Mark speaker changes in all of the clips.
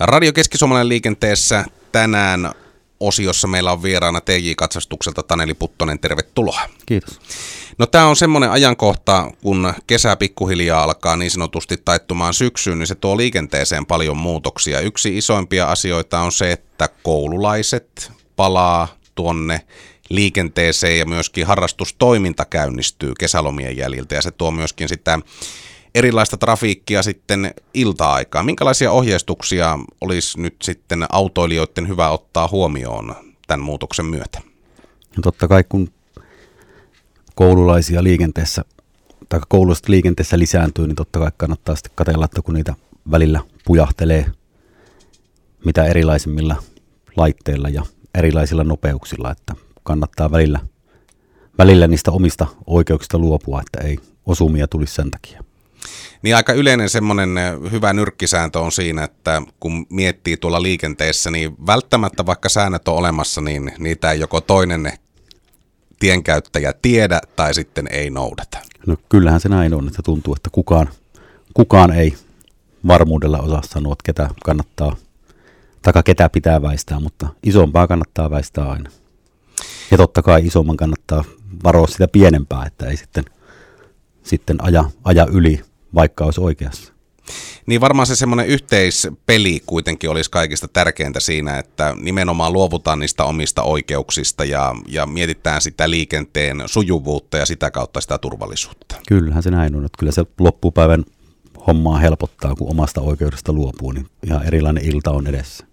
Speaker 1: Radio Keski-Suomalainen liikenteessä tänään osiossa meillä on vieraana TJ-katsastukselta Taneli Puttonen, tervetuloa.
Speaker 2: Kiitos.
Speaker 1: No tämä on semmoinen ajankohta, kun kesä pikkuhiljaa alkaa niin sanotusti taittumaan syksyyn, niin se tuo liikenteeseen paljon muutoksia. Yksi isoimpia asioita on se, että koululaiset palaa tuonne liikenteeseen ja myöskin harrastustoiminta käynnistyy kesälomien jäljiltä ja se tuo myöskin sitä erilaista trafiikkia sitten ilta-aikaa. Minkälaisia ohjeistuksia olisi nyt sitten autoilijoiden hyvä ottaa huomioon tämän muutoksen myötä?
Speaker 2: No totta kai kun koululaisia liikenteessä tai koulusta liikenteessä lisääntyy, niin totta kai kannattaa sitten katsella, että kun niitä välillä pujahtelee mitä erilaisimmilla laitteilla ja erilaisilla nopeuksilla, että kannattaa välillä, välillä niistä omista oikeuksista luopua, että ei osumia tulisi sen takia.
Speaker 1: Niin aika yleinen semmoinen hyvä nyrkkisääntö on siinä, että kun miettii tuolla liikenteessä, niin välttämättä vaikka säännöt on olemassa, niin niitä ei joko toinen tienkäyttäjä tiedä tai sitten ei noudata.
Speaker 2: No kyllähän se näin on, että tuntuu, että kukaan, kukaan ei varmuudella osaa sanoa, että ketä kannattaa, taka ketä pitää väistää, mutta isompaa kannattaa väistää aina. Ja totta kai isomman kannattaa varoa sitä pienempää, että ei sitten, sitten aja, aja yli, vaikka olisi oikeassa.
Speaker 1: Niin varmaan se semmoinen yhteispeli kuitenkin olisi kaikista tärkeintä siinä, että nimenomaan luovutaan niistä omista oikeuksista ja, ja mietitään sitä liikenteen sujuvuutta ja sitä kautta sitä turvallisuutta.
Speaker 2: Kyllähän se näin on, että kyllä se loppupäivän hommaa helpottaa, kun omasta oikeudesta luopuu, niin ihan erilainen ilta on edessä.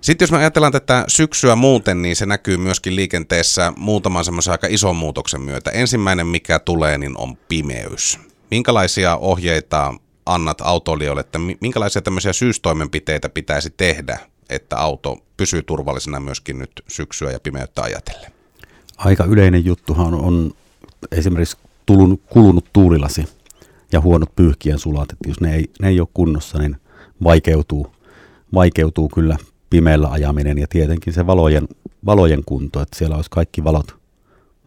Speaker 1: Sitten jos me ajatellaan tätä syksyä muuten, niin se näkyy myöskin liikenteessä muutaman semmoisen aika ison muutoksen myötä. Ensimmäinen, mikä tulee, niin on pimeys. Minkälaisia ohjeita annat autoilijoille, että minkälaisia tämmöisiä syystoimenpiteitä pitäisi tehdä, että auto pysyy turvallisena myöskin nyt syksyä ja pimeyttä ajatellen?
Speaker 2: Aika yleinen juttuhan on esimerkiksi tulun, kulunut tuulilasi ja huonot pyyhkien sulat, että jos ne ei, ne ei ole kunnossa, niin vaikeutuu, vaikeutuu kyllä pimeällä ajaminen ja tietenkin se valojen, valojen kunto, että siellä olisi kaikki valot,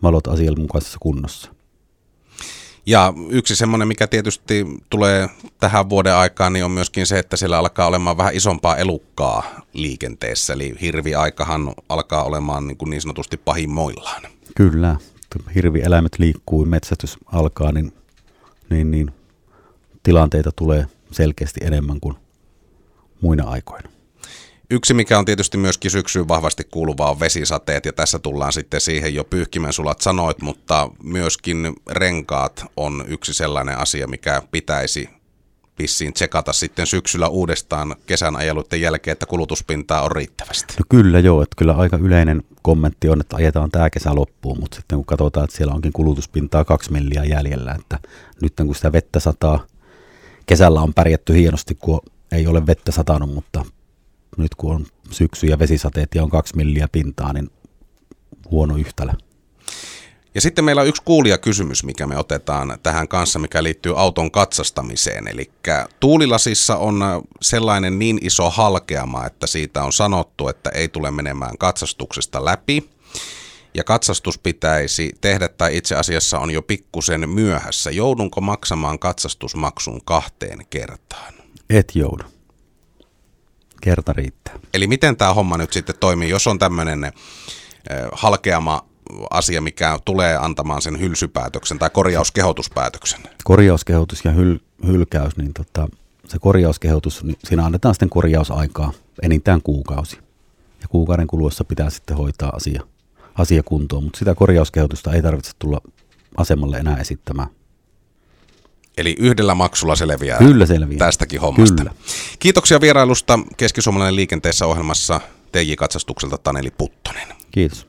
Speaker 2: valot asianmukaisessa kunnossa.
Speaker 1: Ja yksi semmoinen, mikä tietysti tulee tähän vuoden aikaan, niin on myöskin se, että siellä alkaa olemaan vähän isompaa elukkaa liikenteessä. Eli hirviaikahan alkaa olemaan niin, kuin niin sanotusti pahimmoillaan.
Speaker 2: Kyllä, hirvieläimet liikkuu, metsästys alkaa, niin, niin, niin tilanteita tulee selkeästi enemmän kuin muina aikoina.
Speaker 1: Yksi, mikä on tietysti myöskin syksyyn vahvasti kuuluva, on vesisateet, ja tässä tullaan sitten siihen jo pyyhkimen sulat sanoit, mutta myöskin renkaat on yksi sellainen asia, mikä pitäisi vissiin tsekata sitten syksyllä uudestaan kesän ajeluiden jälkeen, että kulutuspintaa on riittävästi.
Speaker 2: No kyllä joo, että kyllä aika yleinen kommentti on, että ajetaan tämä kesä loppuun, mutta sitten kun katsotaan, että siellä onkin kulutuspintaa kaksi milliä jäljellä, että nyt kun sitä vettä sataa, kesällä on pärjätty hienosti, kun ei ole vettä satanut, mutta nyt kun on syksy ja vesisateet ja on kaksi milliä pintaa, niin huono yhtälö.
Speaker 1: Ja sitten meillä on yksi kuulijakysymys, mikä me otetaan tähän kanssa, mikä liittyy auton katsastamiseen. Eli tuulilasissa on sellainen niin iso halkeama, että siitä on sanottu, että ei tule menemään katsastuksesta läpi. Ja katsastus pitäisi tehdä tai itse asiassa on jo pikkusen myöhässä. Joudunko maksamaan katsastusmaksun kahteen kertaan?
Speaker 2: Et joudu kerta riittää.
Speaker 1: Eli miten tämä homma nyt sitten toimii, jos on tämmöinen halkeama asia, mikä tulee antamaan sen hylsypäätöksen tai korjauskehotuspäätöksen?
Speaker 2: Korjauskehotus ja hyl- hylkäys, niin tota, se korjauskehotus, niin siinä annetaan sitten korjausaikaa enintään kuukausi. Ja kuukauden kuluessa pitää sitten hoitaa asia, asia kuntoon, mutta sitä korjauskehotusta ei tarvitse tulla asemalle enää esittämään.
Speaker 1: Eli yhdellä maksulla selviää,
Speaker 2: Kyllä selviää.
Speaker 1: tästäkin hommasta.
Speaker 2: Kyllä.
Speaker 1: Kiitoksia vierailusta Keski-Suomalainen liikenteessä ohjelmassa TJ-katsastukselta Taneli Puttonen.
Speaker 2: Kiitos.